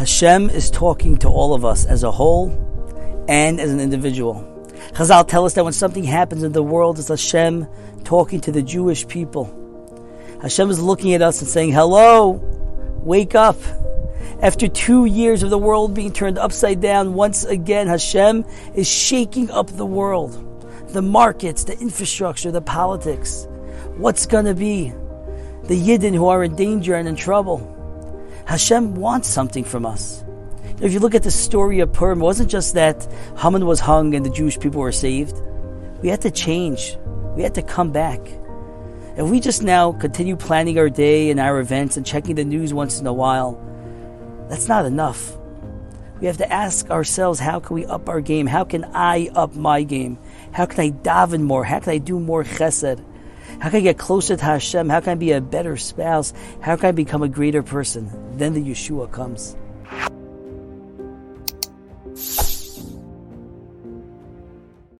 Hashem is talking to all of us as a whole and as an individual. Chazal tell us that when something happens in the world, it's Hashem talking to the Jewish people. Hashem is looking at us and saying, Hello, wake up. After two years of the world being turned upside down, once again Hashem is shaking up the world. The markets, the infrastructure, the politics. What's going to be? The Yidden who are in danger and in trouble. Hashem wants something from us. If you look at the story of Purim, it wasn't just that Haman was hung and the Jewish people were saved. We had to change. We had to come back. If we just now continue planning our day and our events and checking the news once in a while, that's not enough. We have to ask ourselves, how can we up our game? How can I up my game? How can I daven more? How can I do more chesed? How can I get closer to Hashem? How can I be a better spouse? How can I become a greater person? Then the Yeshua comes.